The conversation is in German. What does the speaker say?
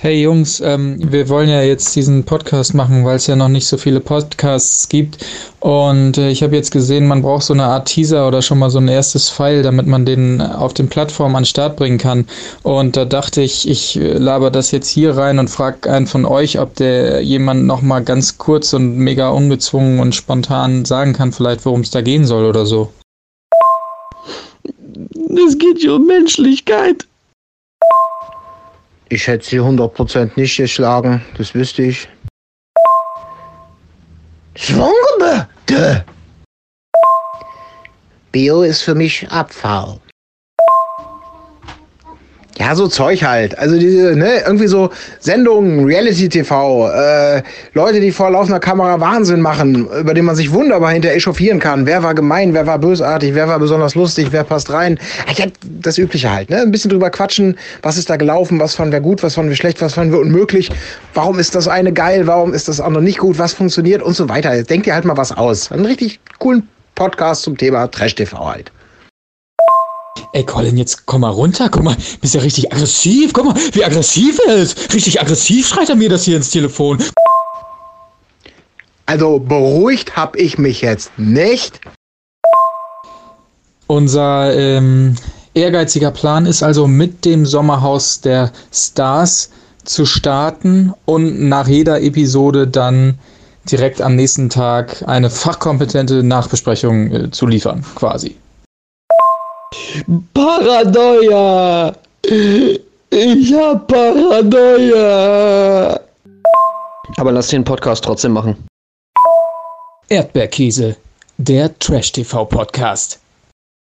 Hey Jungs, ähm, wir wollen ja jetzt diesen Podcast machen, weil es ja noch nicht so viele Podcasts gibt. Und äh, ich habe jetzt gesehen, man braucht so eine Art Teaser oder schon mal so ein erstes File, damit man den auf den Plattformen an den Start bringen kann. Und da dachte ich, ich laber das jetzt hier rein und frage einen von euch, ob der jemand noch mal ganz kurz und mega ungezwungen und spontan sagen kann, vielleicht worum es da gehen soll oder so. Es geht hier um Menschlichkeit. Ich hätte sie 100% nicht geschlagen, das wüsste ich. Schwungebe! Bio ist für mich Abfall. Ja, so Zeug halt. Also diese, ne, irgendwie so Sendungen, Reality-TV, äh, Leute, die vor laufender Kamera Wahnsinn machen, über den man sich wunderbar hinter echauffieren kann. Wer war gemein, wer war bösartig, wer war besonders lustig, wer passt rein. Ja, das Übliche halt, ne? Ein bisschen drüber quatschen, was ist da gelaufen, was fanden wir gut, was fanden wir schlecht, was fanden wir unmöglich, warum ist das eine geil, warum ist das andere nicht gut, was funktioniert und so weiter. Denkt ihr halt mal was aus. Einen richtig coolen Podcast zum Thema Trash-TV halt. Ey, Colin, jetzt komm mal runter. Guck mal, bist ja richtig aggressiv. Guck mal, wie aggressiv er ist. Richtig aggressiv schreit er mir das hier ins Telefon. Also beruhigt hab ich mich jetzt nicht. Unser ähm, ehrgeiziger Plan ist also mit dem Sommerhaus der Stars zu starten und nach jeder Episode dann direkt am nächsten Tag eine fachkompetente Nachbesprechung äh, zu liefern, quasi. Paranoia! Ich hab Paranoia! Aber lass den Podcast trotzdem machen. Erdbeerkäse, der Trash-TV-Podcast.